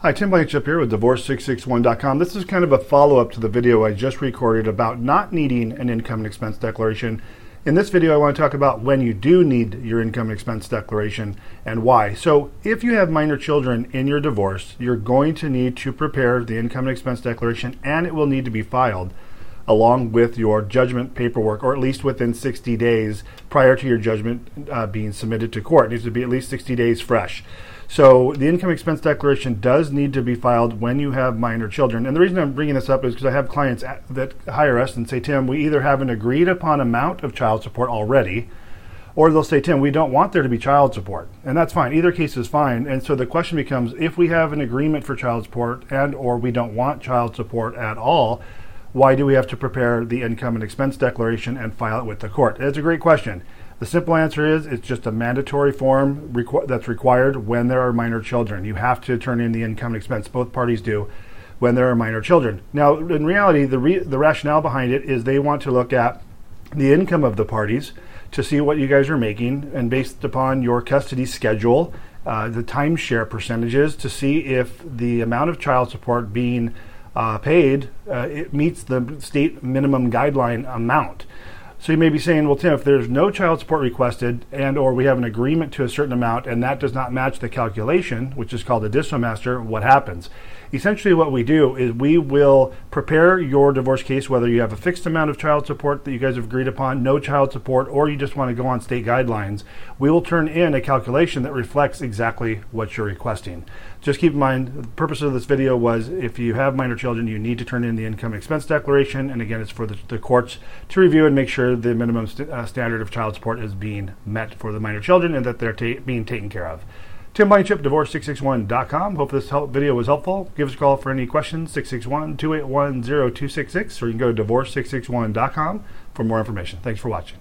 Hi, Tim Blankenship here with Divorce661.com. This is kind of a follow up to the video I just recorded about not needing an income and expense declaration. In this video, I want to talk about when you do need your income and expense declaration and why. So, if you have minor children in your divorce, you're going to need to prepare the income and expense declaration and it will need to be filed along with your judgment paperwork, or at least within 60 days prior to your judgment uh, being submitted to court. It needs to be at least 60 days fresh. So the income expense declaration does need to be filed when you have minor children. And the reason I'm bringing this up is because I have clients that hire us and say, Tim, we either have an agreed upon amount of child support already, or they'll say, Tim, we don't want there to be child support. And that's fine. Either case is fine. And so the question becomes if we have an agreement for child support and or we don't want child support at all, why do we have to prepare the income and expense declaration and file it with the court? It's a great question. The simple answer is it's just a mandatory form requ- that's required when there are minor children. You have to turn in the income and expense. Both parties do when there are minor children. Now, in reality, the, re- the rationale behind it is they want to look at the income of the parties to see what you guys are making, and based upon your custody schedule, uh, the timeshare percentages, to see if the amount of child support being uh, paid uh, it meets the state minimum guideline amount. So you may be saying, well, Tim, if there's no child support requested and or we have an agreement to a certain amount and that does not match the calculation, which is called the a dissomaster, what happens? Essentially what we do is we will prepare your divorce case, whether you have a fixed amount of child support that you guys have agreed upon, no child support, or you just want to go on state guidelines. We will turn in a calculation that reflects exactly what you're requesting. Just keep in mind, the purpose of this video was if you have minor children, you need to turn in the income expense declaration. And again, it's for the, the courts to review and make sure the minimum st- uh, standard of child support is being met for the minor children and that they're ta- being taken care of. Tim Blankenship, divorce661.com. Hope this help video was helpful. Give us a call for any questions, 661 281 0266, or you can go to divorce661.com for more information. Thanks for watching.